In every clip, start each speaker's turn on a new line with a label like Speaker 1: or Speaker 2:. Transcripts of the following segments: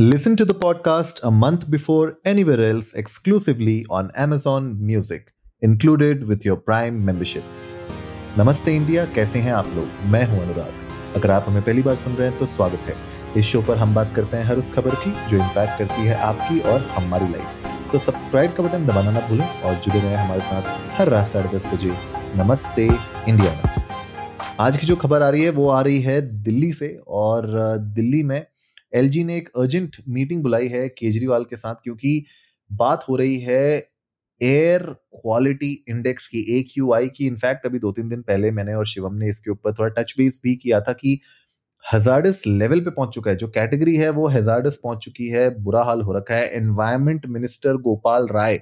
Speaker 1: Listen to the podcast a month before anywhere else exclusively on Amazon Music, included with your Prime membership. नमस्ते India कैसे हैं आप लोग? मैं हूँ अनुराग। अगर आप हमें पहली बार सुन रहे हैं तो स्वागत है। इस शो पर हम बात करते हैं हर उस खबर की जो इम्पैक्ट करती है आपकी और हमारी लाइफ तो सब्सक्राइब का बटन दबाना ना भूलें और जुड़े रहें हमारे साथ हर रात साढ़े दस बजे। नमस्ते इंडिया में। आज की जो खबर आ रही है वो आ रही है दिल्ली से और दिल्ली में एल ने एक अर्जेंट मीटिंग बुलाई है केजरीवाल के साथ क्योंकि बात हो रही है एयर क्वालिटी इंडेक्स की ए क्यू आई की। इनफैक्ट अभी दो तीन दिन पहले मैंने और शिवम ने इसके ऊपर थोड़ा टच बेस भी किया था कि हजारडस लेवल पे पहुँच चुका है। जो कैटेगरी है वो हजारडस पहुँच चुकी है, बुरा हाल हो रखा है। एनवायरमेंट मिनिस्टर गोपाल राय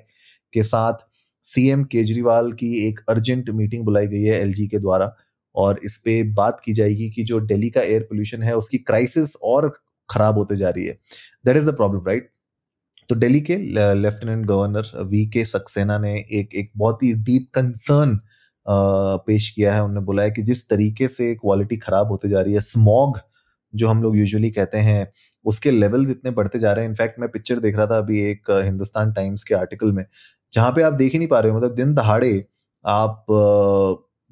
Speaker 1: के साथ सीएम केजरीवाल की एक अर्जेंट मीटिंग बुलाई गई है एलजी के द्वारा और इस पे बात की जाएगी कि जो दिल्ली का एयर पोल्यूशन है उसकी क्राइसिस और खराब होते जा रही है। That is the problem right तो दिल्ली के लेफ्टिनेंट गवर्नर वी के सक्सेना ने एक एक बहुत ही डीप कंसर्न पेश किया है। उन्होंने बोला है कि जिस तरीके से क्वालिटी खराब होते जा रही है स्मॉग जो हम लोग यूजुअली कहते हैं, उसके लेवल्स इतने बढ़ते जा रहे हैं। इनफैक्ट मैं पिक्चर देख रहा था अभी एक, हिंदुस्तान टाइम्स के आर्टिकल में, जहाँ पे आप देख ही नहीं पा रहे हो मतलब दिन दहाड़े आप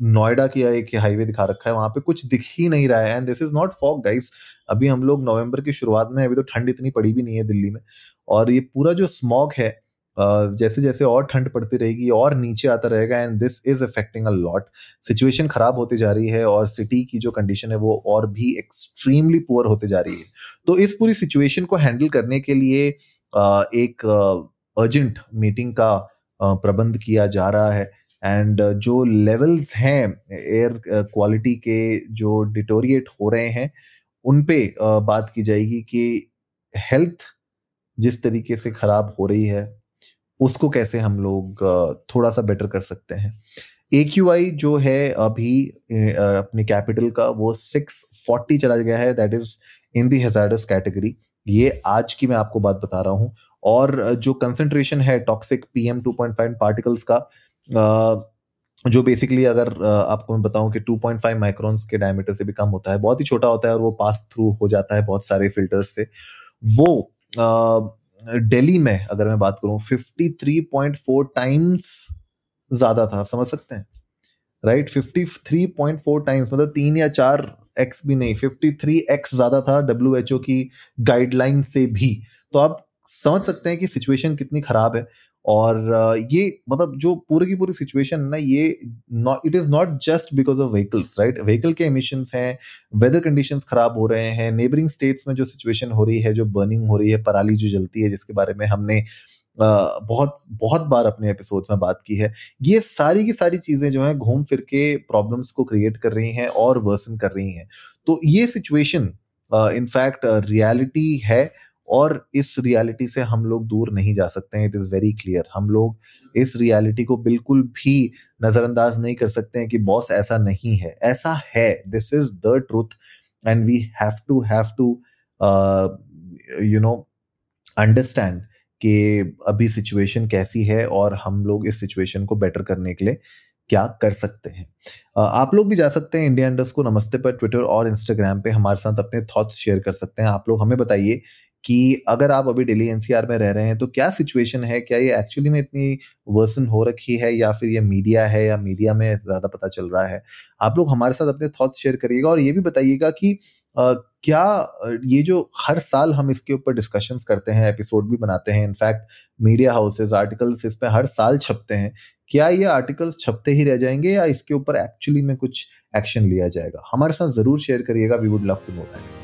Speaker 1: नोएडा की एक हाईवे दिखा रखा है, वहाँ पे कुछ दिख ही नहीं रहा है। And this is not fog guys अभी हम लोग नवंबर की शुरुआत में, अभी तो ठंड इतनी पड़ी भी नहीं है दिल्ली में। और ये पूरा जो स्मॉग है जैसे जैसे और ठंड पड़ती रहेगी, और नीचे आता रहेगा and this is affecting a lot situation खराब होती जा रही है, और सिटी की जो कंडीशन है, वो और भी एक्सट्रीमली पुअर होते जा रही है। तो इस पूरी सिचुएशन को हैंडल करने के लिए एक अर्जेंट मीटिंग का प्रबंध किया जा रहा है। एंड जो लेवल्स हैं एयर क्वालिटी के जो डिटोरिएट हो रहे हैं, उन पे बात की जाएगी कि हेल्थ जिस तरीके से खराब हो रही है, उसको कैसे हम लोग थोड़ा सा बेटर कर सकते हैं। ए क्यू आई जो है अभी अपने कैपिटल का, वो सिक्स फोर्टी चला गया है that is in the hazardous category ये आज की मैं आपको बात बता रहा हूँ। और जो कंसेंट्रेशन है toxic P M two point five particles का जो बेसिकली अगर आपको मैं बताऊँ कि 2.5 माइक्रोन्स के डायमीटर से भी कम होता है, बहुत ही छोटा होता है और वो पास थ्रू हो जाता है बहुत सारे फिल्टर्स से। वो दिल्ली में अगर मैं बात करूँ 53.4 टाइम्स ज़्यादा था, समझ सकते हैं? Right right? 53.4 टाइम्स मतलब तीन या चार एक्स भी नहीं 53 एक्स ज़्यादा था WHO की गाइडलाइन से भी। तो आप समझ सकते हैं कि सिचुएशन कितनी खराब है। और ये मतलब जो पूरी की पूरी सिचुएशन ना, ये it is not just because of vehicles right vehicle के एमिशन हैं वेदर कंडीशन खराब हो रहे हैं नेबरिंग स्टेट्स में जो सिचुएशन हो रही है, जो बर्निंग हो रही है, पराली जो जलती है, जिसके बारे में हमने बहुत बहुत बार अपने एपिसोड में बात की है, ये सारी की सारी चीज़ें जो है घूम फिर के प्रॉब्लम्स को क्रिएट कर रही हैं और वर्सन कर रही हैं। तो ये सिचुएशन इनफैक्ट रियलिटी है और इस रियलिटी से हम लोग दूर नहीं जा सकते हैं इट इज़ वेरी क्लियर हम लोग इस रियलिटी को बिल्कुल भी नजरअंदाज नहीं कर सकते हैं कि बॉस ऐसा नहीं है। ऐसा है this is the truth and we have to have to you know understand कि अभी सिचुएशन कैसी है और हम लोग इस सिचुएशन को बेटर करने के लिए क्या कर सकते हैं। आप लोग भी जा सकते हैं इंडिया इंडस्ट को नमस्ते पर ट्विटर और इंस्टाग्राम पे हमारे साथ अपने थॉट्स शेयर कर सकते हैं। आप लोग हमें बताइए कि अगर आप अभी दिल्ली एनसीआर में रह रहे हैं तो क्या सिचुएशन है? क्या ये एक्चुअली में इतनी वर्सन हो रखी है या फिर ये मीडिया है या मीडिया में ज़्यादा पता चल रहा है? आप लोग हमारे साथ अपने थॉट्स शेयर करिएगा और ये भी बताइएगा कि Uh, क्या ये जो हर साल हम इसके ऊपर डिस्कशंस करते हैं एपिसोड भी बनाते हैं इनफैक्ट मीडिया हाउसेस आर्टिकल्स इस पे हर साल छपते हैं। क्या ये आर्टिकल्स छपते ही रह जाएँगे या इसके ऊपर एक्चुअली में कुछ एक्शन लिया जाएगा? हमारे साथ ज़रूर शेयर करिएगा। We would love to know that